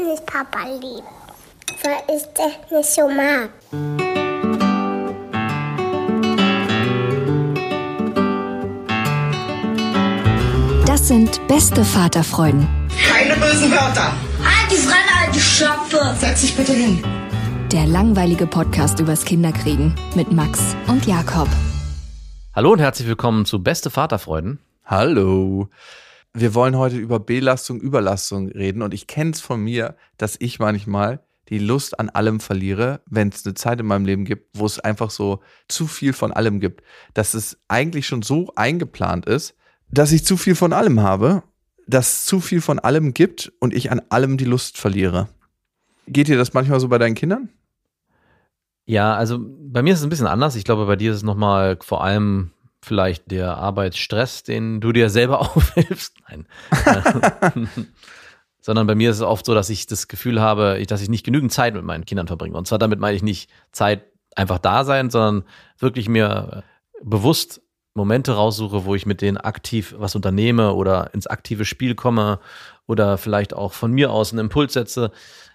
hat nicht Papa lieb. Weil ich das nicht so mag. Das sind beste Vaterfreuden. Keine bösen Wörter. Halt die Fremde, alte Schöpfe. Setz dich bitte hin. Der langweilige Podcast übers Kinderkriegen mit Max und Jakob. Hallo und herzlich willkommen zu Beste Vaterfreuden. Hallo. Wir wollen heute über Belastung, Überlastung reden und ich kenne es von mir, dass ich manchmal die Lust an allem verliere, wenn es eine Zeit in meinem Leben gibt, wo es einfach so zu viel von allem gibt, dass es eigentlich schon so eingeplant ist, dass ich zu viel von allem habe, dass es zu viel von allem gibt und ich an allem die Lust verliere. Geht dir das manchmal so bei deinen Kindern? Ja, also bei mir ist es ein bisschen anders. Ich glaube, bei dir ist es nochmal vor allem vielleicht der Arbeitsstress, den du dir selber aufhilfst. Nein. Sondern bei mir ist es oft so, dass ich das Gefühl habe, dass ich nicht genügend Zeit mit meinen Kindern verbringe. Und zwar damit meine ich nicht Zeit einfach da sein, sondern wirklich mir bewusst Momente raussuche, wo ich mit denen aktiv was unternehme oder ins aktive Spiel komme oder vielleicht auch von mir aus einen Impuls setze.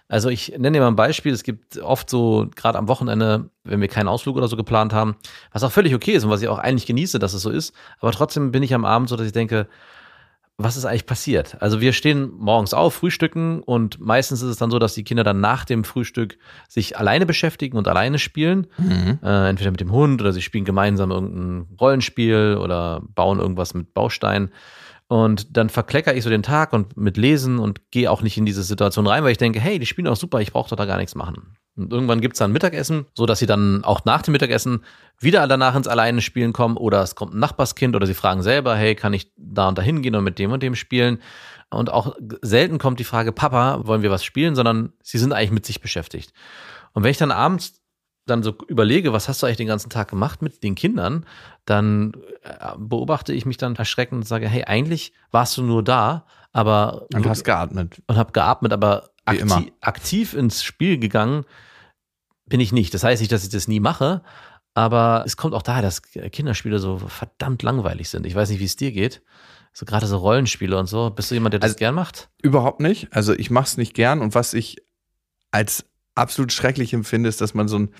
Also ich nenne dir mal ein Beispiel. Es gibt oft so, gerade am Wochenende, wenn wir keinen Ausflug oder so geplant haben, was auch völlig okay ist und was ich auch eigentlich genieße, dass es so ist. Aber trotzdem bin ich am Abend so, dass ich denke, was ist eigentlich passiert? Also wir stehen morgens auf, frühstücken und meistens ist es dann so, dass die Kinder dann nach dem Frühstück sich alleine beschäftigen und alleine spielen. Mhm. Äh, entweder mit dem Hund oder sie spielen gemeinsam irgendein Rollenspiel oder bauen irgendwas mit Bausteinen. Und dann verklecker ich so den Tag und mit Lesen und gehe auch nicht in diese Situation rein, weil ich denke, hey, die spielen auch super, ich brauche doch da gar nichts machen. Und irgendwann gibt's dann Mittagessen, so dass sie dann auch nach dem Mittagessen wieder danach ins Alleine spielen kommen oder es kommt ein Nachbarskind oder sie fragen selber, hey, kann ich da und da hingehen und mit dem und dem spielen? Und auch selten kommt die Frage, Papa, wollen wir was spielen, sondern sie sind eigentlich mit sich beschäftigt. Und wenn ich dann abends dann so überlege, was hast du eigentlich den ganzen Tag gemacht mit den Kindern, dann äh, beobachte ich mich dann erschreckend und sage, hey, eigentlich warst du nur da, aber und hast geatmet und habe geatmet, aber aktiv, aktiv ins Spiel gegangen bin ich nicht. Das heißt nicht, dass ich das nie mache, aber es kommt auch daher, dass Kinderspiele so verdammt langweilig sind. Ich weiß nicht, wie es dir geht. So gerade so Rollenspiele und so. Bist du jemand, der das also, gern macht? Überhaupt nicht. Also ich mache es nicht gern und was ich als absolut schrecklich empfinde, ist, dass man so ein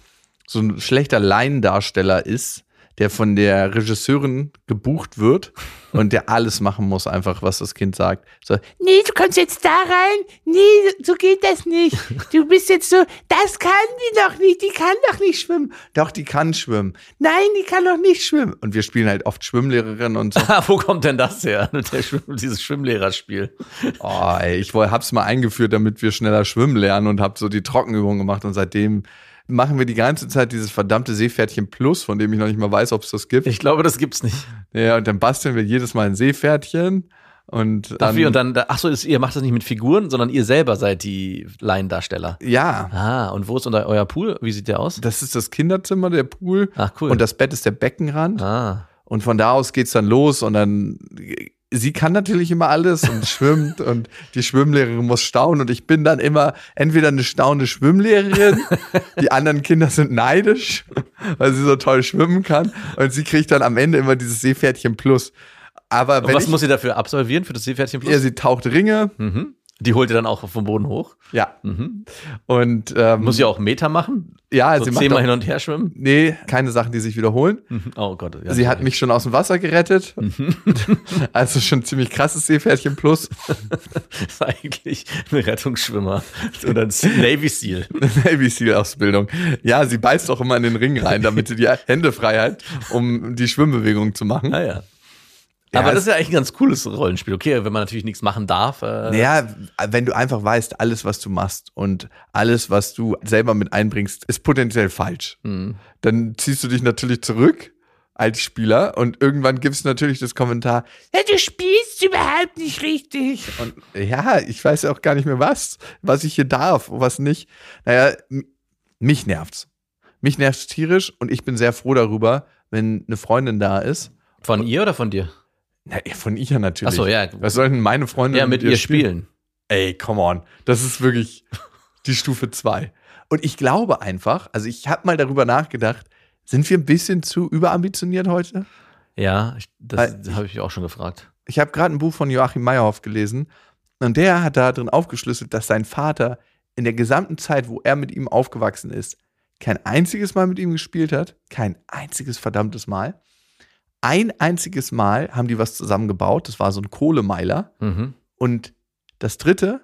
so ein schlechter Laiendarsteller ist, der von der Regisseurin gebucht wird und der alles machen muss, einfach was das Kind sagt. So, nee, du kommst jetzt da rein. Nee, so geht das nicht. Du bist jetzt so, das kann die doch nicht. Die kann doch nicht schwimmen. Doch, die kann schwimmen. Nein, die kann doch nicht schwimmen. Und wir spielen halt oft Schwimmlehrerin und so. Wo kommt denn das her, Schwimm, dieses Schwimmlehrerspiel? Oh, ey, ich hab's mal eingeführt, damit wir schneller schwimmen lernen und hab so die Trockenübungen gemacht und seitdem machen wir die ganze Zeit dieses verdammte Seepferdchen Plus, von dem ich noch nicht mal weiß, ob es das gibt. Ich glaube, das gibt's nicht. Ja, und dann basteln wir jedes Mal ein Seepferdchen. Und dann, Dafür und dann, ach so, ihr macht das nicht mit Figuren, sondern ihr selber seid die Laiendarsteller. Ja. Ah, und wo ist unser, euer Pool? Wie sieht der aus? Das ist das Kinderzimmer, der Pool. Ach, cool. Und das Bett ist der Beckenrand. Ah. Und von da aus geht's dann los und dann sie kann natürlich immer alles und schwimmt und die Schwimmlehrerin muss staunen und ich bin dann immer entweder eine staunende Schwimmlehrerin, die anderen Kinder sind neidisch, weil sie so toll schwimmen kann und sie kriegt dann am Ende immer dieses Seepferdchen Plus. Aber was ich, muss sie dafür absolvieren für das Seepferdchen Plus? Ja, sie taucht Ringe. Mhm. Die holt ihr dann auch vom Boden hoch. Ja. Mhm. Und ähm, Muss ja auch Meter machen? ja, So sie zehnmal hin und her schwimmen? nee, keine Sachen, die sich wiederholen. Mhm. Oh Gott. ja, sie hat mich schon aus dem Wasser gerettet. also schon ziemlich krasses Seepferdchen plus. Das ist eigentlich ein Rettungsschwimmer oder ein Navy Seal. Navy Seal Ausbildung. Ja, sie beißt auch immer in den Ring rein, damit sie die Hände frei hat, um die Schwimmbewegung zu machen. Naja. Ja, Aber das ist ja eigentlich ein ganz cooles Rollenspiel. Okay, wenn man natürlich nichts machen darf. Äh, Naja, wenn du einfach weißt, alles, was du machst und alles, was du selber mit einbringst, ist potenziell falsch. Mhm. Dann ziehst du dich natürlich zurück als Spieler und irgendwann gibt's natürlich das Kommentar, Ja, du spielst überhaupt nicht richtig. und ja, ich weiß ja auch gar nicht mehr was, was ich hier darf, was nicht. Naja, mich nervt's. Mich nervt's tierisch und ich bin sehr froh darüber, wenn eine Freundin da ist. Von ihr oder von dir? Na, von ihr natürlich. Ach so, ja. Was soll denn meine Freundin Ja, mit ihr spielen. Ey, come on. Das ist wirklich die Stufe 2. Und ich glaube einfach, also ich habe mal darüber nachgedacht, sind wir ein bisschen zu überambitioniert heute? Ja, das ich- habe ich auch schon gefragt. Ich habe gerade ein Buch von Joachim Meyerhoff gelesen und der hat da drin aufgeschlüsselt, dass sein Vater in der gesamten Zeit, wo er mit ihm aufgewachsen ist, kein einziges Mal mit ihm gespielt hat. Kein einziges verdammtes Mal. Ein einziges Mal haben die was zusammengebaut. Das war so ein Kohlemeiler. Mhm. Und das dritte,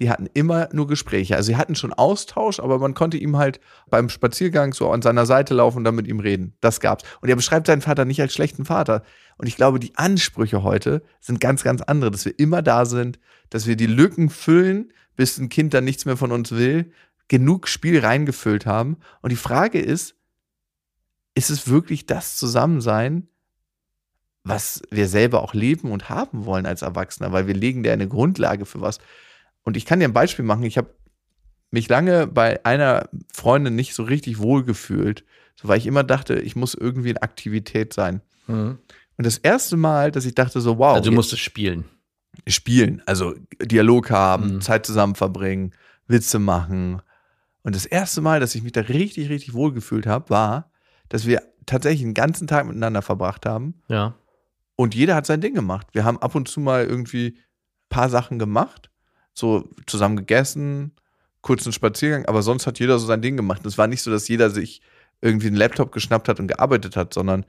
die hatten immer nur Gespräche. Also sie hatten schon Austausch, aber man konnte ihm halt beim Spaziergang so an seiner Seite laufen und dann mit ihm reden. Das gab's. Und er beschreibt seinen Vater nicht als schlechten Vater. Und ich glaube, die Ansprüche heute sind ganz, ganz andere, dass wir immer da sind, dass wir die Lücken füllen, bis ein Kind dann nichts mehr von uns will, genug Spiel reingefüllt haben. Und die Frage ist, ist es wirklich das Zusammensein, was wir selber auch leben und haben wollen als Erwachsener, weil wir legen da eine Grundlage für was. Und ich kann dir ein Beispiel machen. Ich habe mich lange bei einer Freundin nicht so richtig wohl gefühlt, so, weil ich immer dachte, ich muss irgendwie in Aktivität sein. Mhm. Und das erste Mal, dass ich dachte so, wow, Also du musstest spielen. spielen, also Dialog haben, Mhm. Zeit zusammen verbringen, Witze machen. Und das erste Mal, dass ich mich da richtig, richtig wohl gefühlt habe, war, dass wir tatsächlich einen ganzen Tag miteinander verbracht haben Ja. Und jeder hat sein Ding gemacht. Wir haben ab und zu mal irgendwie ein paar Sachen gemacht, so zusammen gegessen, kurzen Spaziergang, aber sonst hat jeder so sein Ding gemacht. Es war nicht so, dass jeder sich irgendwie einen Laptop geschnappt hat und gearbeitet hat, sondern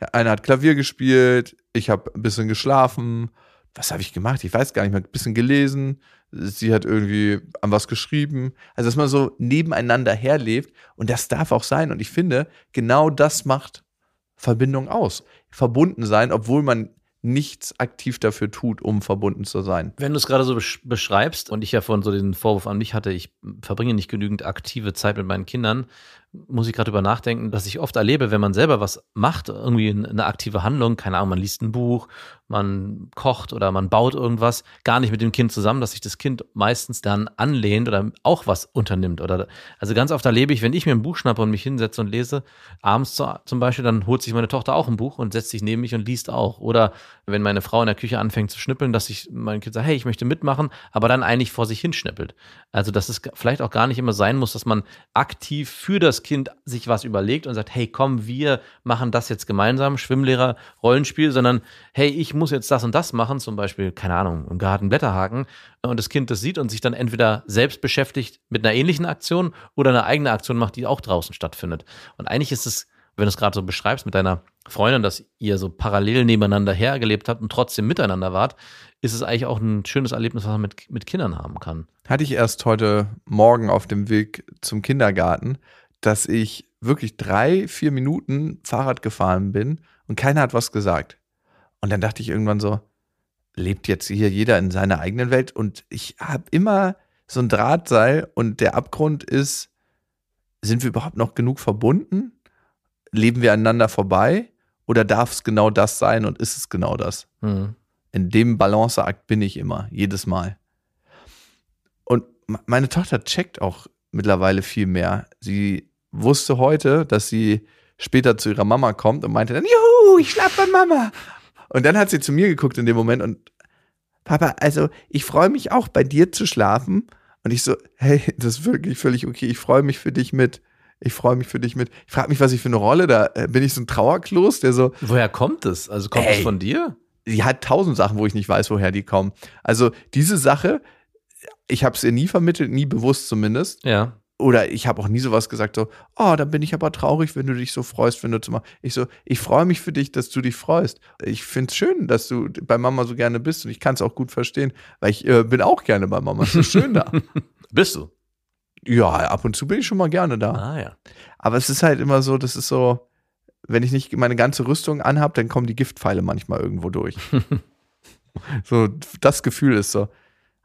der eine hat Klavier gespielt, ich habe ein bisschen geschlafen. Was habe ich gemacht? Ich weiß gar nicht mehr. Ein bisschen gelesen. Sie hat irgendwie an was geschrieben. Also, dass man so nebeneinander herlebt. Und das darf auch sein. Und ich finde, genau das macht Verbindung aus. Verbunden sein, obwohl man nichts aktiv dafür tut, um verbunden zu sein. Wenn du es gerade so besch beschreibst und ich ja vorhin so den Vorwurf an mich hatte, ich verbringe nicht genügend aktive Zeit mit meinen Kindern, muss ich gerade drüber nachdenken, dass ich oft erlebe, wenn man selber was macht, irgendwie eine aktive Handlung, keine Ahnung, man liest ein Buch, man kocht oder man baut irgendwas, gar nicht mit dem Kind zusammen, dass sich das Kind meistens dann anlehnt oder auch was unternimmt. Oder also ganz oft erlebe ich, wenn ich mir ein Buch schnappe und mich hinsetze und lese, abends zu, zum Beispiel, dann holt sich meine Tochter auch ein Buch und setzt sich neben mich und liest auch. Oder wenn meine Frau in der Küche anfängt zu schnippeln, dass ich mein Kind sagt, hey, ich möchte mitmachen, aber dann eigentlich vor sich hinschnippelt. Also dass es vielleicht auch gar nicht immer sein muss, dass man aktiv für das Kind sich was überlegt und sagt, hey, komm, wir machen das jetzt gemeinsam, Schwimmlehrer, Rollenspiel, sondern hey, ich muss jetzt das und das machen, zum Beispiel, keine Ahnung, im Garten Blätter haken und das Kind das sieht und sich dann entweder selbst beschäftigt mit einer ähnlichen Aktion oder eine eigene Aktion macht, die auch draußen stattfindet. Und eigentlich ist es, wenn du es gerade so beschreibst mit deiner Freundin, dass ihr so parallel nebeneinander hergelebt habt und trotzdem miteinander wart, ist es eigentlich auch ein schönes Erlebnis, was man mit, mit Kindern haben kann. Hatte ich erst heute Morgen auf dem Weg zum Kindergarten, dass ich wirklich drei, vier Minuten Fahrrad gefahren bin und keiner hat was gesagt. Und dann dachte ich irgendwann so, lebt jetzt hier jeder in seiner eigenen Welt und ich habe immer so ein Drahtseil und der Abgrund ist, sind wir überhaupt noch genug verbunden? Leben wir aneinander vorbei? Oder darf es genau das sein und ist es genau das? Mhm. In dem Balanceakt bin ich immer, jedes Mal. Und meine Tochter checkt auch mittlerweile viel mehr. Sie wusste heute, dass sie später zu ihrer Mama kommt und meinte dann, juhu, ich schlaf bei Mama. Und dann hat sie zu mir geguckt in dem Moment und Papa, also ich freue mich auch bei dir zu schlafen. Und ich so, hey, das ist wirklich völlig okay. Ich freue mich für dich mit. Ich freue mich für dich mit. Ich frage mich, was ich für eine Rolle da äh, bin. Ich so ein Trauerklos, der so, Woher kommt es? Also kommt es von dir? sie hat tausend Sachen, wo ich nicht weiß, woher die kommen. Also diese Sache ich habe es ihr nie vermittelt, nie bewusst zumindest. Ja. Oder ich habe auch nie sowas gesagt, so, oh, da bin ich aber traurig, wenn du dich so freust, wenn du zu machen. Ich so, ich freue mich für dich, dass du dich freust. Ich finde es schön, dass du bei Mama so gerne bist und ich kann es auch gut verstehen, weil ich äh, bin auch gerne bei Mama. Es ist schön da. Bist du? ja, ab und zu bin ich schon mal gerne da. Ah ja. Aber es ist halt immer so, das ist so, wenn ich nicht meine ganze Rüstung anhab, dann kommen die Giftpfeile manchmal irgendwo durch. so, das Gefühl ist so,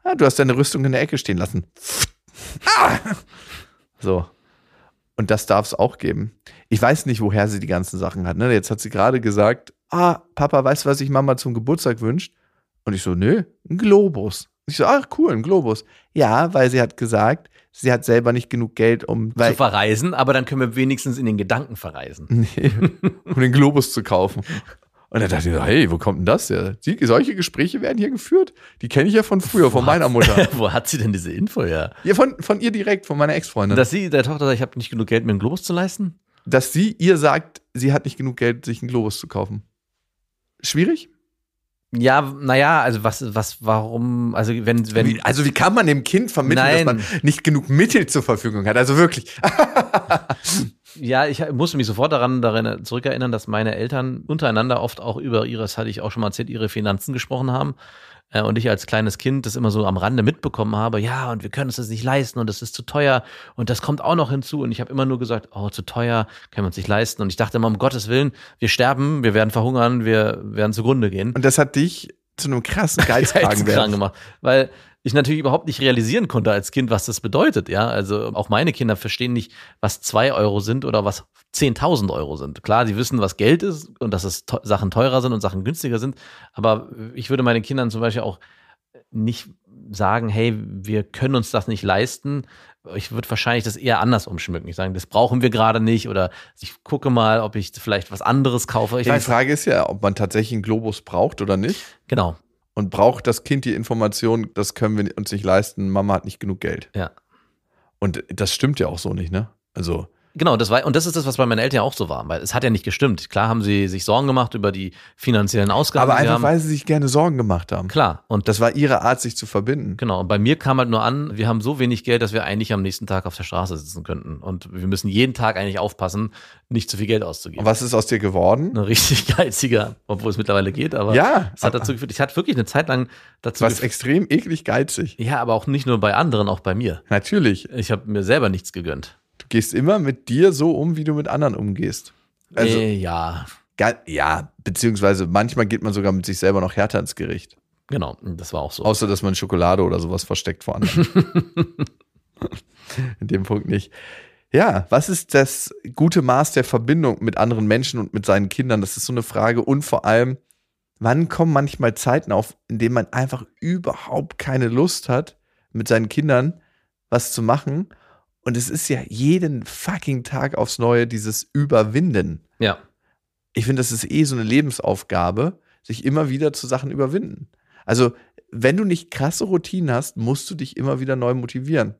ah, du hast deine Rüstung in der Ecke stehen lassen. ah! So. Und das darf es auch geben. Ich weiß nicht, woher sie die ganzen Sachen hat. Ne? Jetzt hat sie gerade gesagt, ah, Papa, weißt du, was sich Mama zum Geburtstag wünscht? Und ich so, nö, ein Globus. Ich so, ach cool, ein Globus. Ja, weil sie hat gesagt, sie hat selber nicht genug Geld, um Zu verreisen, aber dann können wir wenigstens in den Gedanken verreisen. Nee, um den Globus zu kaufen. Und dann dachte ich so, hey, wo kommt denn das her? Die, solche Gespräche werden hier geführt. Die kenne ich ja von früher, von meiner Mutter. Wo hat sie denn diese Info her? Ja, von, von ihr direkt, von meiner Ex-Freundin. Dass sie der Tochter sagt, ich habe nicht genug Geld, mir einen Globus zu leisten? Dass sie ihr sagt, sie hat nicht genug Geld, sich einen Globus zu kaufen. Schwierig? Ja, naja, also was, was, warum, also wenn, wenn. Wie, also wie kann man dem Kind vermitteln, Nein. dass man nicht genug Mittel zur Verfügung hat? Also wirklich. Ja, ich musste mich sofort daran, daran zurückerinnern, dass meine Eltern untereinander oft auch über ihre, das hatte ich auch schon mal erzählt, ihre Finanzen gesprochen haben. Äh, Und ich als kleines Kind das immer so am Rande mitbekommen habe, ja, und wir können uns das nicht leisten und das ist zu teuer und das kommt auch noch hinzu. Und ich habe immer nur gesagt, oh, zu teuer, können wir uns nicht leisten. Und ich dachte immer, um Gottes Willen, wir sterben, wir werden verhungern, wir werden zugrunde gehen. Und das hat dich zu einem krassen Geizkragen gemacht. Weil ich natürlich überhaupt nicht realisieren konnte als Kind, was das bedeutet. Ja, also auch meine Kinder verstehen nicht, was zwei Euro sind oder was 10.000 Euro sind. Klar, sie wissen, was Geld ist und dass es te Sachen teurer sind und Sachen günstiger sind. Aber ich würde meinen Kindern zum Beispiel auch nicht sagen, hey, wir können uns das nicht leisten. Ich würde wahrscheinlich das eher anders umschmücken. Ich sage, das brauchen wir gerade nicht oder ich gucke mal, ob ich vielleicht was anderes kaufe. Ich Die weiß, Frage ist ja, ob man tatsächlich einen Globus braucht oder nicht. genau, Und braucht das Kind die Information, das können wir uns nicht leisten, Mama hat nicht genug Geld. ja. Und das stimmt ja auch so nicht, ne? Also, Genau, das war, und das ist das, was bei meinen Eltern auch so war, weil es hat ja nicht gestimmt. Klar haben sie sich Sorgen gemacht über die finanziellen Ausgaben. aber einfach, haben. weil sie sich gerne Sorgen gemacht haben. Klar, und Das war ihre Art, sich zu verbinden. Genau, und bei mir kam halt nur an, wir haben so wenig Geld, dass wir eigentlich am nächsten Tag auf der Straße sitzen könnten. Und wir müssen jeden Tag eigentlich aufpassen, nicht zu viel Geld auszugeben. Und was ist aus dir geworden? Ein richtig geiziger, obwohl es mittlerweile geht, aber Ja. es hat dazu geführt, ich hatte wirklich eine Zeit lang dazu Was extrem eklig geizig. ja, aber auch nicht nur bei anderen, auch bei mir. Natürlich. Ich habe mir selber nichts gegönnt. Du gehst immer mit dir so um, wie du mit anderen umgehst. Also, äh, ja, ja, beziehungsweise manchmal geht man sogar mit sich selber noch härter ins Gericht. genau, das war auch so. Außer, dass man Schokolade oder sowas versteckt vor anderen. In dem Punkt nicht. Ja, was ist das gute Maß der Verbindung mit anderen Menschen und mit seinen Kindern? Das ist so eine Frage. Und vor allem, wann kommen manchmal Zeiten auf, in denen man einfach überhaupt keine Lust hat, mit seinen Kindern was zu machen? Und es ist ja jeden fucking Tag aufs Neue dieses Überwinden. ja, Ich finde, das ist eh so eine Lebensaufgabe, sich immer wieder zu Sachen überwinden. Also, wenn du nicht krasse Routinen hast, musst du dich immer wieder neu motivieren.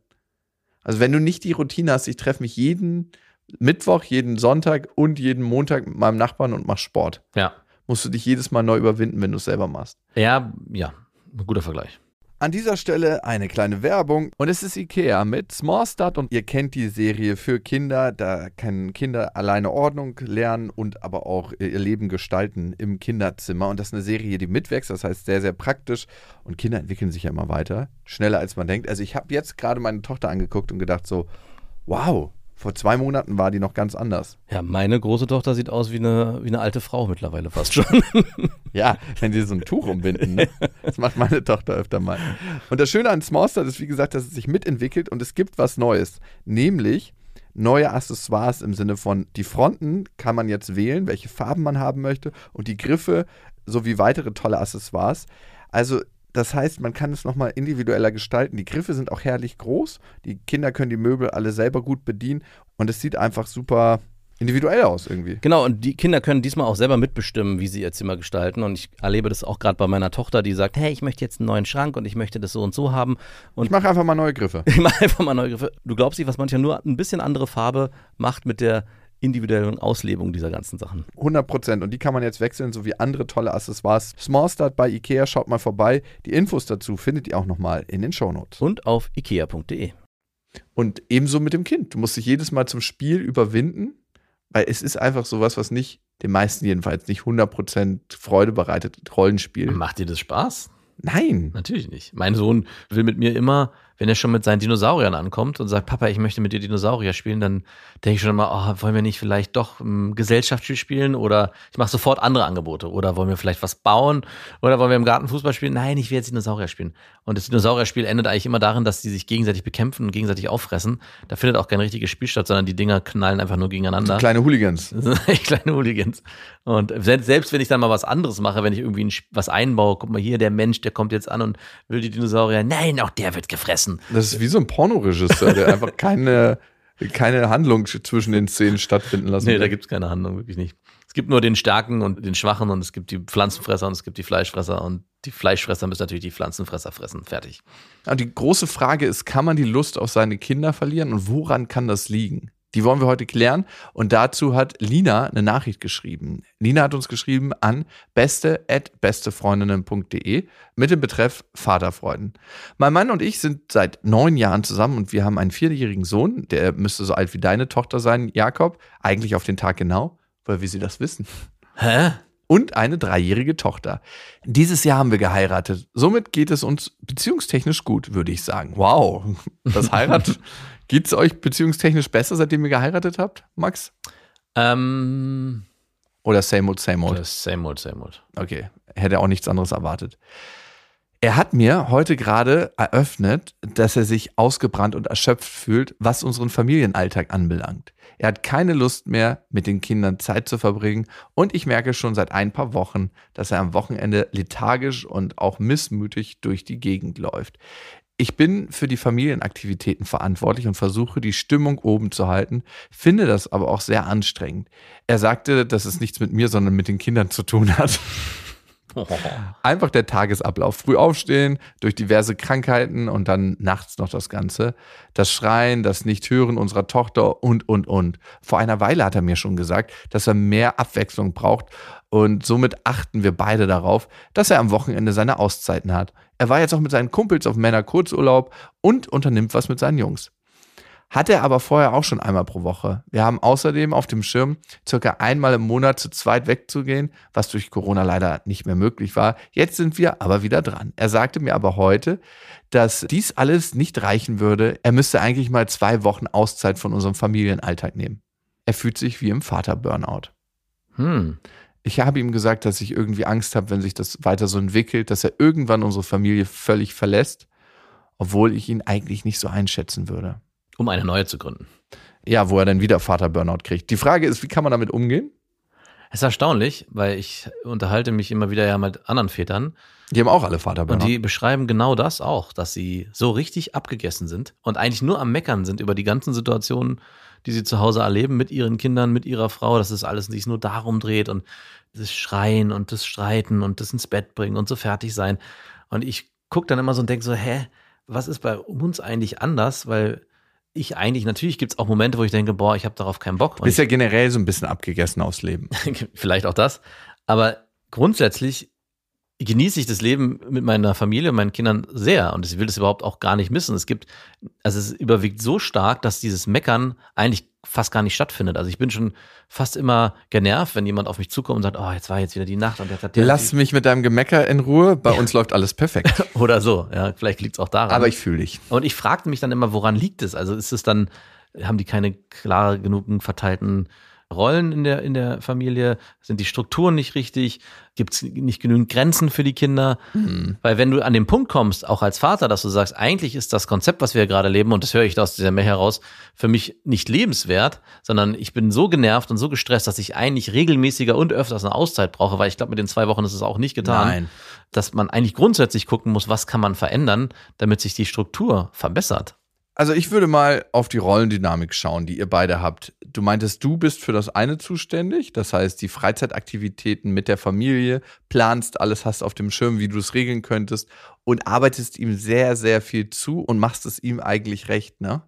Also, wenn du nicht die Routine hast, ich treffe mich jeden Mittwoch, jeden Sonntag und jeden Montag mit meinem Nachbarn und mach Sport, ja, musst du dich jedes Mal neu überwinden, wenn du es selber machst. ja, ja, ein guter Vergleich. An dieser Stelle eine kleine Werbung. Und es ist Ikea mit Small Start und ihr kennt die Serie für Kinder, da können Kinder alleine Ordnung lernen und aber auch ihr Leben gestalten im Kinderzimmer. Und das ist eine Serie, die mitwächst, das heißt sehr, sehr praktisch. Und Kinder entwickeln sich ja immer weiter, schneller als man denkt. Also ich habe jetzt gerade meine Tochter angeguckt und gedacht so, wow, vor zwei Monaten war die noch ganz anders. Ja, meine große Tochter sieht aus wie eine, wie eine alte Frau mittlerweile fast schon. Ja, wenn die so ein Tuch umbinden. Ne? Das macht meine Tochter öfter mal. Und das Schöne an Small Start ist, wie gesagt, dass es sich mitentwickelt und es gibt was Neues. Nämlich neue Accessoires im Sinne von, die Fronten kann man jetzt wählen, welche Farben man haben möchte und die Griffe sowie weitere tolle Accessoires. Also das heißt, man kann es nochmal individueller gestalten. Die Griffe sind auch herrlich groß. Die Kinder können die Möbel alle selber gut bedienen und es sieht einfach super individuell aus irgendwie. Genau, und die Kinder können diesmal auch selber mitbestimmen, wie sie ihr Zimmer gestalten. Und ich erlebe das auch gerade bei meiner Tochter, die sagt, hey, ich möchte jetzt einen neuen Schrank und ich möchte das so und so haben. Und Ich mache einfach mal neue Griffe. ich mache einfach mal neue Griffe. Du glaubst nicht, was manchmal nur ein bisschen andere Farbe macht mit der individuellen Auslebung dieser ganzen Sachen. 100 Prozent. Und die kann man jetzt wechseln, so wie andere tolle Accessoires. Small Start bei Ikea, schaut mal vorbei. Die Infos dazu findet ihr auch nochmal in den Shownotes. Und auf ikea.de. Und ebenso mit dem Kind. Du musst dich jedes Mal zum Spiel überwinden, weil es ist einfach sowas, was nicht, den meisten jedenfalls, nicht 100% Freude bereitet, Rollenspiel. Macht dir das Spaß? Nein. Natürlich nicht. Mein Sohn will mit mir immer, wenn er schon mit seinen Dinosauriern ankommt und sagt, Papa, ich möchte mit dir Dinosaurier spielen, dann denke ich schon immer, oh, wollen wir nicht vielleicht doch ein Gesellschaftsspiel spielen oder ich mache sofort andere Angebote oder wollen wir vielleicht was bauen oder wollen wir im Garten Fußball spielen? Nein, ich will jetzt Dinosaurier spielen. Und das Dinosaurierspiel endet eigentlich immer darin, dass die sich gegenseitig bekämpfen und gegenseitig auffressen. Da findet auch kein richtiges Spiel statt, sondern die Dinger knallen einfach nur gegeneinander. Kleine Hooligans. Kleine Hooligans. Und selbst wenn ich dann mal was anderes mache, wenn ich irgendwie was einbaue, guck mal hier, der Mensch, der kommt jetzt an und will die Dinosaurier, nein, auch der wird gefressen. Das ist wie so ein Pornoregisseur, der einfach keine, keine Handlung zwischen den Szenen stattfinden lassen Nee, da will. gibt's keine Handlung, wirklich nicht. Es gibt nur den Starken und den Schwachen und es gibt die Pflanzenfresser und es gibt die Fleischfresser und die Fleischfresser müssen natürlich die Pflanzenfresser fressen. Fertig. Und die große Frage ist, kann man die Lust auf seine Kinder verlieren und woran kann das liegen? Die wollen wir heute klären und dazu hat Lina eine Nachricht geschrieben. Lina hat uns geschrieben an beste@bestefreundinnen.de mit dem Betreff Vaterfreuden. Mein Mann und ich sind seit neun Jahren zusammen und wir haben einen vierjährigen Sohn, der müsste so alt wie deine Tochter sein, Jakob, eigentlich auf den Tag genau, weil wir sie das wissen Hä? und eine dreijährige Tochter. Dieses Jahr haben wir geheiratet. Somit geht es uns beziehungstechnisch gut, würde ich sagen. Wow, das Heirat. Geht es euch beziehungstechnisch besser, seitdem ihr geheiratet habt, Max? Ähm, Oder same old, same old? ist same old, same old. Okay, hätte auch nichts anderes erwartet. Er hat mir heute gerade eröffnet, dass er sich ausgebrannt und erschöpft fühlt, was unseren Familienalltag anbelangt. Er hat keine Lust mehr, mit den Kindern Zeit zu verbringen und ich merke schon seit ein paar Wochen, dass er am Wochenende lethargisch und auch missmütig durch die Gegend läuft. Ich bin für die Familienaktivitäten verantwortlich und versuche, die Stimmung oben zu halten, finde das aber auch sehr anstrengend. Er sagte, dass es nichts mit mir, sondern mit den Kindern zu tun hat. Einfach der Tagesablauf. Früh aufstehen, durch diverse Krankheiten und dann nachts noch das Ganze. Das Schreien, das Nicht-Hören unserer Tochter und, und, und. Vor einer Weile hat er mir schon gesagt, dass er mehr Abwechslung braucht und somit achten wir beide darauf, dass er am Wochenende seine Auszeiten hat. Er war jetzt auch mit seinen Kumpels auf Männer-Kurzurlaub und unternimmt was mit seinen Jungs. Hat er aber vorher auch schon einmal pro Woche. Wir haben außerdem auf dem Schirm, circa einmal im Monat zu zweit wegzugehen, was durch Corona leider nicht mehr möglich war. Jetzt sind wir aber wieder dran. Er sagte mir aber heute, dass dies alles nicht reichen würde. Er müsste eigentlich mal zwei Wochen Auszeit von unserem Familienalltag nehmen. Er fühlt sich wie im Vater-Burnout. Hm. Ich habe ihm gesagt, dass ich irgendwie Angst habe, wenn sich das weiter so entwickelt, dass er irgendwann unsere Familie völlig verlässt, obwohl ich ihn eigentlich nicht so einschätzen würde. Um eine neue zu gründen. Ja, wo er dann wieder Vater-Burnout kriegt. Die Frage ist, wie kann man damit umgehen? Es ist erstaunlich, weil ich unterhalte mich immer wieder ja mit anderen Vätern Die haben auch alle und Vater-Burnout. die beschreiben genau das auch, dass sie so richtig abgegessen sind und eigentlich nur am Meckern sind über die ganzen Situationen, die sie zu Hause erleben mit ihren Kindern, mit ihrer Frau, dass es alles sich nur darum dreht und das Schreien und das Streiten und das ins Bett bringen und so fertig sein. Und ich gucke dann immer so und denke so, hä, was ist bei uns eigentlich anders? Weil ich eigentlich, natürlich gibt es auch Momente, wo ich denke, boah, ich habe darauf keinen Bock. Und Bist ja generell so ein bisschen abgegessen aufs Leben. vielleicht auch das. Aber grundsätzlich genieße ich das Leben mit meiner Familie und meinen Kindern sehr und ich will das überhaupt auch gar nicht missen. Es gibt, also es überwiegt so stark, dass dieses Meckern eigentlich fast gar nicht stattfindet. Also ich bin schon fast immer genervt, wenn jemand auf mich zukommt und sagt, oh, jetzt war jetzt wieder die Nacht und jetzt hat der Lass mich mit deinem Gemecker in Ruhe. Bei uns läuft alles perfekt. oder so. Ja, vielleicht liegt es auch daran. Aber ich fühle dich. Und ich fragte mich dann immer, woran liegt es? Also ist es dann, haben die keine klar genugen verteilten Rollen in der, in der Familie? Sind die Strukturen nicht richtig? Gibt es nicht genügend Grenzen für die Kinder? Weil wenn du an den Punkt kommst, auch als Vater, dass du sagst, eigentlich ist das Konzept, was wir gerade leben, und das höre ich da aus dieser Mail heraus, für mich nicht lebenswert, sondern ich bin so genervt und so gestresst, dass ich eigentlich regelmäßiger und öfters eine Auszeit brauche, weil ich glaube, mit den zwei Wochen ist es auch nicht getan Nein. dass man eigentlich grundsätzlich gucken muss, was kann man verändern, damit sich die Struktur verbessert. Also ich würde mal auf die Rollendynamik schauen, die ihr beide habt. Du meintest, du bist für das eine zuständig, das heißt die Freizeitaktivitäten mit der Familie, planst alles, hast auf dem Schirm, wie du es regeln könntest und arbeitest ihm sehr, sehr viel zu und machst es ihm eigentlich recht, ne?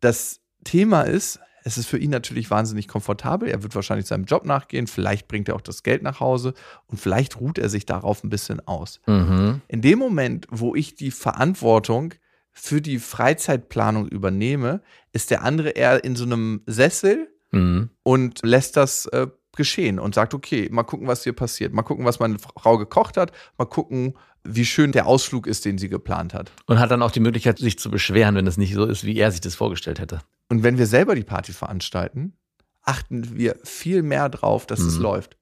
Das Thema ist, Es ist für ihn natürlich wahnsinnig komfortabel. Er wird wahrscheinlich seinem Job nachgehen. Vielleicht bringt er auch das Geld nach Hause und vielleicht ruht er sich darauf ein bisschen aus. Mhm. In dem Moment, wo ich die Verantwortung für die Freizeitplanung übernehme, ist der andere eher in so einem Sessel Mhm. und lässt das äh, geschehen und sagt, okay, mal gucken, was hier passiert. Mal gucken, was meine Frau gekocht hat. Mal gucken, wie schön der Ausflug ist, den sie geplant hat. Und hat dann auch die Möglichkeit, sich zu beschweren, wenn es nicht so ist, wie er sich das vorgestellt hätte. Und wenn wir selber die Party veranstalten, achten wir viel mehr drauf, dass es Mhm. läuft.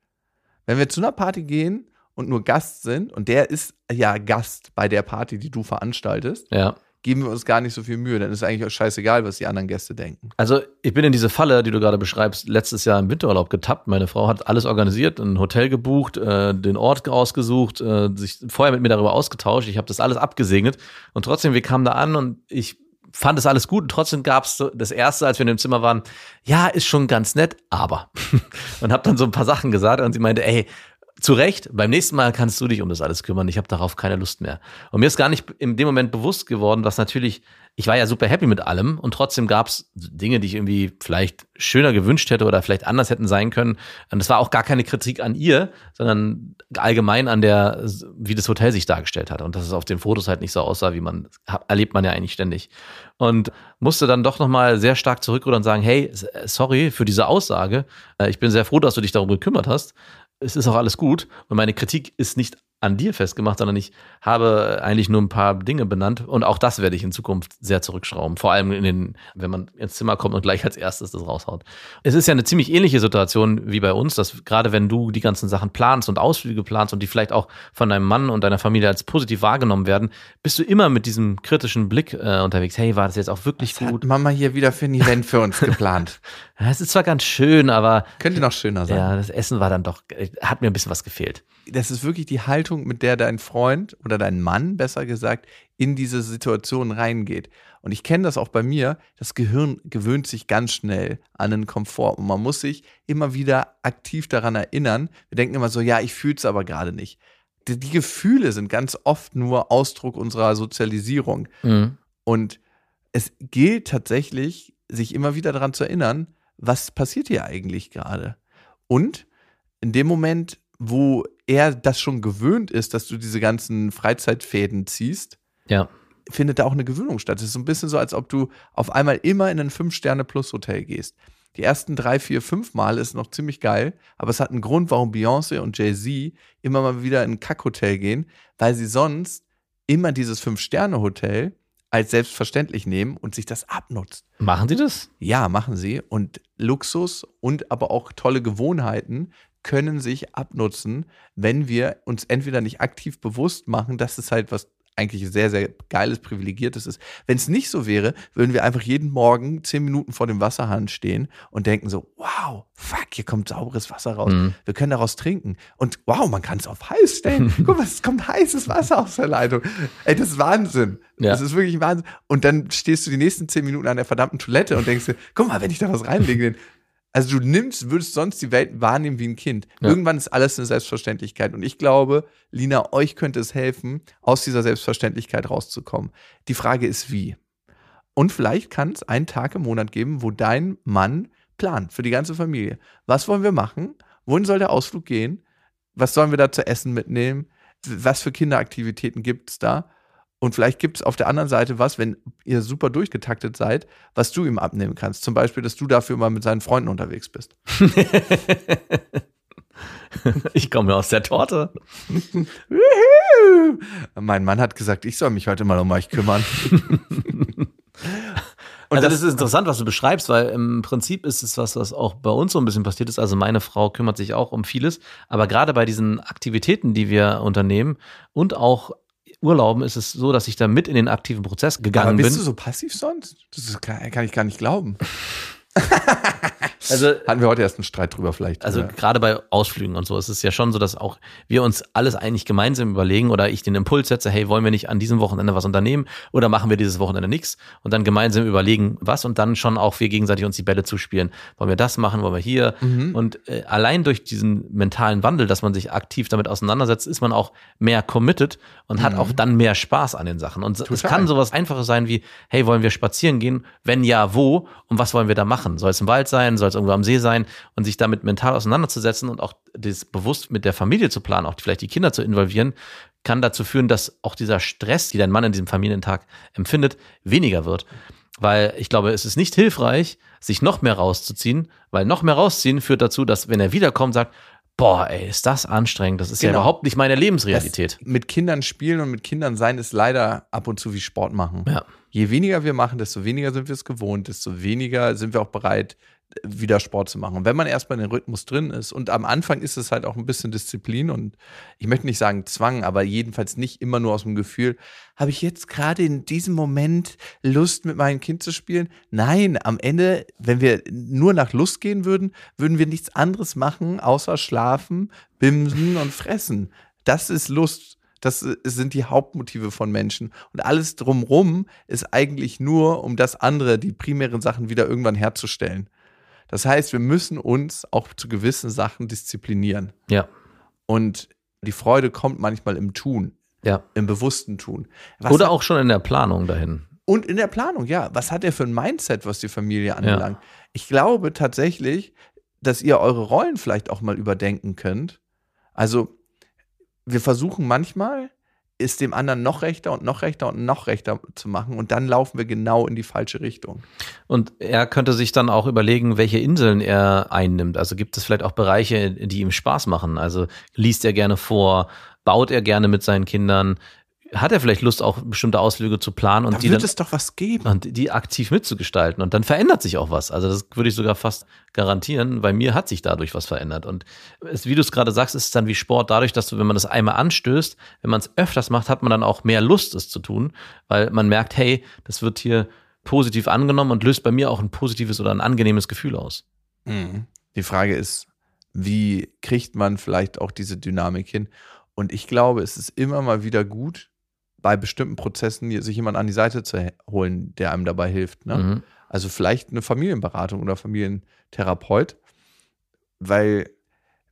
Wenn wir zu einer Party gehen und nur Gast sind, und der ist ja Gast bei der Party, die du veranstaltest, Ja. Geben wir uns gar nicht so viel Mühe. Dann ist eigentlich auch scheißegal, was die anderen Gäste denken. Also ich bin in diese Falle, die du gerade beschreibst, letztes Jahr im Winterurlaub getappt. Meine Frau hat alles organisiert, ein Hotel gebucht, äh, den Ort ausgesucht, äh, sich vorher mit mir darüber ausgetauscht. Ich habe das alles abgesegnet und trotzdem, wir kamen da an und ich fand es alles gut und trotzdem gab es das erste, als wir in dem Zimmer waren, ja, ist schon ganz nett, aber und habe dann so ein paar Sachen gesagt und sie meinte, ey, zu Recht, beim nächsten Mal kannst du dich um das alles kümmern. Ich habe darauf keine Lust mehr. Und mir ist gar nicht in dem Moment bewusst geworden, dass natürlich, ich war ja super happy mit allem und trotzdem gab es Dinge, die ich irgendwie vielleicht schöner gewünscht hätte oder vielleicht anders hätten sein können. Und das war auch gar keine Kritik an ihr, sondern allgemein an der, wie das Hotel sich dargestellt hat und dass es auf den Fotos halt nicht so aussah, wie man erlebt man ja eigentlich ständig. Und musste dann doch nochmal sehr stark zurückrudern und sagen, hey, sorry für diese Aussage. Äh, Ich bin sehr froh, dass du dich darum gekümmert hast es ist auch alles gut und meine Kritik ist nicht an dir festgemacht, sondern ich habe eigentlich nur ein paar Dinge benannt und auch das werde ich in Zukunft sehr zurückschrauben. Vor allem in den, wenn man ins Zimmer kommt und gleich als erstes das raushaut. Es ist ja eine ziemlich ähnliche Situation wie bei uns, dass gerade wenn du die ganzen Sachen planst und Ausflüge planst und die vielleicht auch von deinem Mann und deiner Familie als positiv wahrgenommen werden, bist du immer mit diesem kritischen Blick äh, unterwegs. Hey, war das jetzt auch wirklich Was gut? hat Mama hier wieder für ein Event für uns geplant? Es ist zwar ganz schön, aber Könnte noch schöner sein. ja, das Essen war dann doch, äh, hat mir ein bisschen was gefehlt. Das ist wirklich die Haltung, mit der dein Freund oder dein Mann, besser gesagt, in diese Situation reingeht. Und ich kenne das auch bei mir. Das Gehirn gewöhnt sich ganz schnell an den Komfort und man muss sich immer wieder aktiv daran erinnern. Wir denken immer so, ja, ich fühle es aber gerade nicht. Die, die Gefühle sind ganz oft nur Ausdruck unserer Sozialisierung. Mhm. Und es gilt tatsächlich, sich immer wieder daran zu erinnern, was passiert hier eigentlich gerade. Und in dem Moment, wo er das schon gewöhnt ist, dass du diese ganzen Freizeitfäden ziehst, Ja. findet da auch eine Gewöhnung statt. Es ist so ein bisschen so, als ob du auf einmal immer in ein Fünf-Sterne-Plus-Hotel gehst. Die ersten drei, vier, fünf Mal ist noch ziemlich geil, aber es hat einen Grund, warum Beyoncé und Jay-Z immer mal wieder in ein Kackhotel gehen, weil sie sonst immer dieses Fünf-Sterne-Hotel als selbstverständlich nehmen und sich das abnutzt. Machen Sie das? Ja, machen sie. Und Luxus und aber auch tolle Gewohnheiten können sich abnutzen, wenn wir uns entweder nicht aktiv bewusst machen, dass es halt was eigentlich sehr, sehr geiles, privilegiertes ist. Wenn es nicht so wäre, würden wir einfach jeden Morgen zehn Minuten vor dem Wasserhahn stehen und denken so, wow, fuck, hier kommt sauberes Wasser raus. Mhm. Wir können daraus trinken. Und wow, man kann es auf heiß stellen. Guck mal, es kommt heißes Wasser aus der Leitung. Ey, das ist Wahnsinn. Ja. Das ist wirklich Wahnsinn. Und dann stehst du die nächsten zehn Minuten an der verdammten Toilette und denkst dir, guck mal, wenn ich da was reinlege, also du nimmst, würdest sonst die Welt wahrnehmen wie ein Kind. Ja. Irgendwann ist alles eine Selbstverständlichkeit. Und ich glaube, Lina, euch könnte es helfen, aus dieser Selbstverständlichkeit rauszukommen. Die Frage ist, wie? Und vielleicht kann es einen Tag im Monat geben, wo dein Mann plant für die ganze Familie. Was wollen wir machen? Wohin soll der Ausflug gehen? Was sollen wir da zu essen mitnehmen? Was für Kinderaktivitäten gibt es da? Und vielleicht gibt es auf der anderen Seite was, wenn ihr super durchgetaktet seid, was du ihm abnehmen kannst. Zum Beispiel, dass du dafür mal mit seinen Freunden unterwegs bist. Ich komme ja aus der Torte. Mein Mann hat gesagt, ich soll mich heute mal um euch kümmern. Und also das- das, ist interessant, was du beschreibst, weil im Prinzip ist es was, was auch bei uns so ein bisschen passiert ist. Also meine Frau kümmert sich auch um vieles, aber gerade bei diesen Aktivitäten, die wir unternehmen und auch Urlauben, ist es so, dass ich da mit in den aktiven Prozess Aber gegangen bist bin. du so passiv sonst? Das kann, kann ich gar nicht glauben. Also Hatten wir heute erst einen Streit drüber vielleicht. Also oder? gerade bei Ausflügen und so ist es ja schon so, dass auch wir uns alles eigentlich gemeinsam überlegen oder ich den Impuls setze, hey, wollen wir nicht an diesem Wochenende was unternehmen oder machen wir dieses Wochenende nichts und dann gemeinsam überlegen, was und dann schon auch wir gegenseitig uns die Bälle zuspielen. Wollen wir das machen, wollen wir hier? Mhm. Und äh, allein durch diesen mentalen Wandel, dass man sich aktiv damit auseinandersetzt, ist man auch mehr committed und hat auch dann mehr Spaß an den Sachen. Und es Mhm. Total. kann sowas Einfaches sein wie, hey, wollen wir spazieren gehen? Wenn ja, wo? Und was wollen wir da machen? Soll es im Wald sein? Soll es irgendwo am See sein? Und sich damit mental auseinanderzusetzen und auch das bewusst mit der Familie zu planen, auch vielleicht die Kinder zu involvieren, kann dazu führen, dass auch dieser Stress, die dein Mann in diesem Familientag empfindet, weniger wird. Weil ich glaube, es ist nicht hilfreich, sich noch mehr rauszuziehen, weil noch mehr rausziehen führt dazu, dass wenn er wiederkommt, sagt, boah, ey, ist das anstrengend, das ist ja Genau. überhaupt nicht meine Lebensrealität. Das mit Kindern spielen und mit Kindern sein ist leider ab und zu wie Sport machen. Ja. Je weniger wir machen, desto weniger sind wir es gewohnt, desto weniger sind wir auch bereit, wieder Sport zu machen. Wenn man erstmal in den Rhythmus drin ist und am Anfang ist es halt auch ein bisschen Disziplin und ich möchte nicht sagen Zwang, aber jedenfalls nicht immer nur aus dem Gefühl, habe ich jetzt gerade in diesem Moment Lust mit meinem Kind zu spielen? Nein, am Ende, wenn wir nur nach Lust gehen würden, würden wir nichts anderes machen, außer schlafen, bimsen und fressen. Das ist Lust. Das sind die Hauptmotive von Menschen. Und alles drumrum ist eigentlich nur, um das andere, die primären Sachen wieder irgendwann herzustellen. Das heißt, wir müssen uns auch zu gewissen Sachen disziplinieren. Ja, Und die Freude kommt manchmal im Tun, ja. im bewussten Tun. Was Oder hat- auch schon in der Planung dahin. und in der Planung, ja. Was hat er für ein Mindset, was die Familie anbelangt? Ich glaube tatsächlich, dass ihr eure Rollen vielleicht auch mal überdenken könnt. Also, wir versuchen manchmal, es dem anderen noch rechter und noch rechter und noch rechter zu machen und dann laufen wir genau in die falsche Richtung. Und er könnte sich dann auch überlegen, welche Inseln er einnimmt. Also gibt es vielleicht auch Bereiche, die ihm Spaß machen. Also liest er gerne vor, baut er gerne mit seinen Kindern, hat er vielleicht Lust, auch bestimmte Ausflüge zu planen und Da die wird dann es doch was geben. und die aktiv mitzugestalten. Und dann verändert sich auch was. Also das würde ich sogar fast garantieren. Bei mir hat sich dadurch was verändert. Und es, wie du es gerade sagst, ist es dann wie Sport dadurch, dass du, wenn man das einmal anstößt, wenn man es öfters macht, hat man dann auch mehr Lust, es zu tun, weil man merkt, hey, das wird hier positiv angenommen und löst bei mir auch ein positives oder ein angenehmes Gefühl aus. Mhm. Die Frage ist, wie kriegt man vielleicht auch diese Dynamik hin? Und ich glaube, es ist immer mal wieder gut, bei bestimmten Prozessen sich jemand an die Seite zu holen, der einem dabei hilft. Ne? Mhm. Also vielleicht eine Familienberatung oder Familientherapeut, weil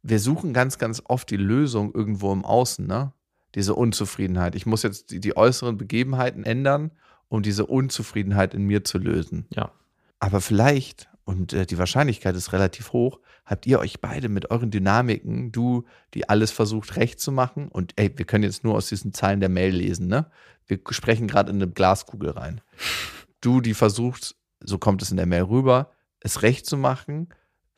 wir suchen ganz, ganz oft die Lösung irgendwo im Außen, ne? Diese Unzufriedenheit. Ich muss jetzt die, die äußeren Begebenheiten ändern, um diese Unzufriedenheit in mir zu lösen. Ja. Aber vielleicht, und äh, die Wahrscheinlichkeit ist relativ hoch, habt ihr euch beide mit euren Dynamiken, du, die alles versucht recht zu machen, und ey, wir können jetzt nur aus diesen Zeilen der Mail lesen, ne? Wir sprechen gerade in eine Glaskugel rein. Du, die versucht, so kommt es in der Mail rüber, es recht zu machen,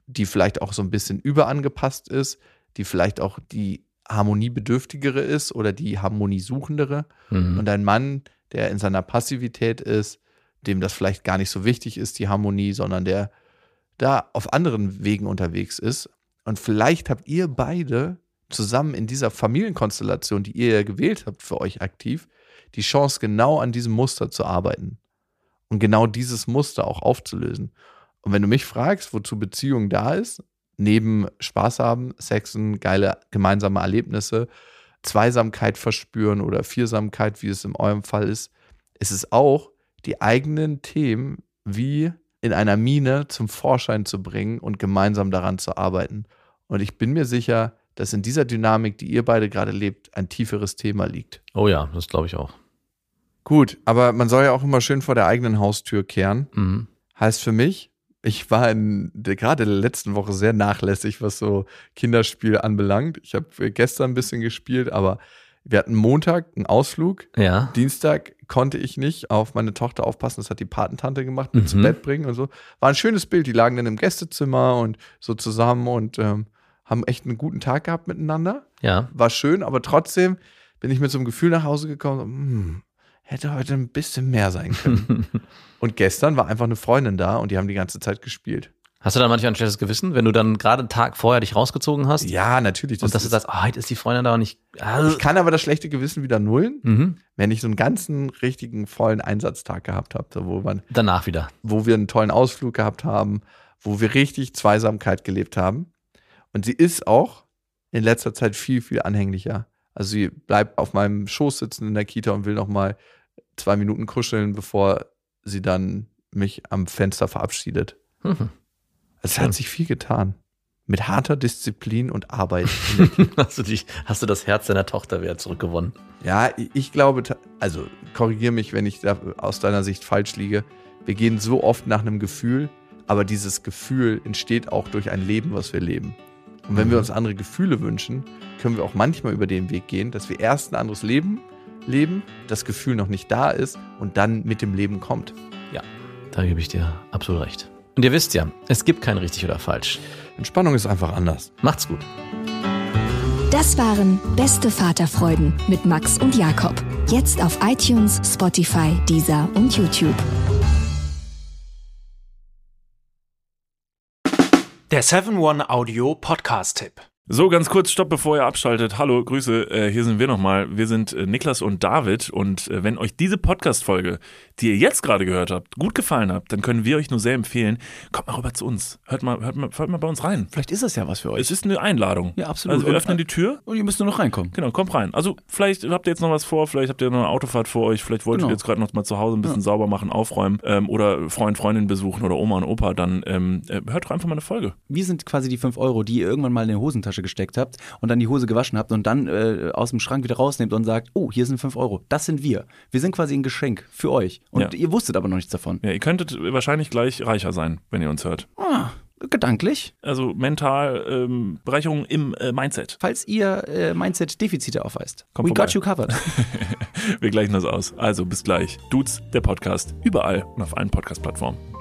die vielleicht auch so ein bisschen überangepasst ist, die vielleicht auch die harmoniebedürftigere ist oder die harmoniesuchendere Mhm. und ein Mann, der in seiner Passivität ist, dem das vielleicht gar nicht so wichtig ist, die Harmonie, sondern der da auf anderen Wegen unterwegs ist. Und vielleicht habt ihr beide zusammen in dieser Familienkonstellation, die ihr ja gewählt habt für euch aktiv, die Chance, genau an diesem Muster zu arbeiten und genau dieses Muster auch aufzulösen. Und wenn du mich fragst, wozu Beziehung da ist, neben Spaß haben, Sexen, geile gemeinsame Erlebnisse, Zweisamkeit verspüren oder Viersamkeit, wie es in eurem Fall ist, ist es auch, die eigenen Themen wie in einer Mine zum Vorschein zu bringen und gemeinsam daran zu arbeiten. Und ich bin mir sicher, dass in dieser Dynamik, die ihr beide gerade lebt, ein tieferes Thema liegt. Oh ja, das glaube ich auch. Gut, aber man soll ja auch immer schön vor der eigenen Haustür kehren. Mhm. Heißt für mich, ich war in der, gerade in der letzten Woche sehr nachlässig, was so Kinderspiel anbelangt. Ich habe gestern ein bisschen gespielt, aber wir hatten Montag einen Ausflug. Ja. Dienstag konnte ich nicht auf meine Tochter aufpassen. Das hat die Patentante gemacht, mit Mhm. zu Bett bringen und so. War ein schönes Bild. Die lagen dann im Gästezimmer und so zusammen und ähm, haben echt einen guten Tag gehabt miteinander. Ja. War schön, aber trotzdem bin ich mit so einem Gefühl nach Hause gekommen, so, hm, hätte heute ein bisschen mehr sein können. und gestern war einfach eine Freundin da und die haben die ganze Zeit gespielt. Hast du dann manchmal ein schlechtes Gewissen, wenn du dann gerade einen Tag vorher dich rausgezogen hast? Ja, natürlich. und dass du sagst, oh, heute ist die Freundin da und ich. Ah, ich kann aber das schlechte Gewissen wieder nullen, mhm. wenn ich so einen ganzen richtigen vollen Einsatztag gehabt habe, wo man Danach wieder. wo wir einen tollen Ausflug gehabt haben, wo wir richtig Zweisamkeit gelebt haben. Und sie ist auch in letzter Zeit viel, viel anhänglicher. Also sie bleibt auf meinem Schoß sitzen in der Kita und will noch mal zwei Minuten kuscheln, bevor sie dann mich am Fenster verabschiedet. Mhm. Es hat sich viel getan. Mit harter Disziplin und Arbeit. Hast du, dich, hast du das Herz deiner Tochter wieder zurückgewonnen? ja, ich- glaube, also korrigier mich, wenn ich da aus deiner Sicht falsch liege. Wir gehen so oft nach einem Gefühl, aber dieses Gefühl entsteht auch durch ein Leben, was wir leben. Und wenn wir uns andere Gefühle wünschen, können wir auch manchmal über den Weg gehen, dass wir erst ein anderes Leben leben, das Gefühl noch nicht da ist und dann mit dem Leben kommt. Da gebe ich dir absolut recht. Und ihr wisst ja, es gibt kein richtig oder falsch. Entspannung ist einfach anders. Macht's gut. Das waren Beste Vaterfreuden mit Max und Jakob. Jetzt auf iTunes, Spotify, Deezer und YouTube. Der 7-One-Audio-Podcast-Tipp. So, ganz kurz, stopp, bevor ihr abschaltet. Hallo, Grüße, äh, hier sind wir nochmal. Wir sind äh, Niklas und David und äh, wenn euch diese Podcast-Folge, die ihr jetzt gerade gehört habt, gut gefallen hat, dann können wir euch nur sehr empfehlen, kommt mal rüber zu uns. Hört mal, hört mal, hört mal bei uns rein. Vielleicht ist das ja was für euch. Es ist eine Einladung. Ja, absolut. Also wir öffnen die Tür. Und ihr müsst nur noch reinkommen. Genau, kommt rein. Also vielleicht habt ihr jetzt noch was vor, vielleicht habt ihr noch eine Autofahrt vor euch, vielleicht wollt Genau. ihr jetzt gerade noch mal zu Hause ein bisschen sauber machen, aufräumen ähm, oder Freund, Freundin besuchen oder Oma und Opa, dann ähm, äh, hört doch einfach mal eine Folge. Wir sind quasi die 5 Euro, die ihr irgendwann mal in die Hosentasche gesteckt habt und dann die Hose gewaschen habt und dann äh, aus dem Schrank wieder rausnehmt und sagt, oh, hier sind 5 Euro. Das sind wir. Wir sind quasi ein Geschenk für euch. Und Ja. ihr wusstet aber noch nichts davon. Ja, ihr könntet wahrscheinlich gleich reicher sein, wenn ihr uns hört. Ah, gedanklich. Also mental ähm, Bereicherung im äh, Mindset. Falls ihr äh, Mindset-Defizite aufweist. Kommt We vorbei. got you covered. Wir gleichen das aus. Also bis gleich. Dudes, der Podcast, überall und auf allen Podcast-Plattformen.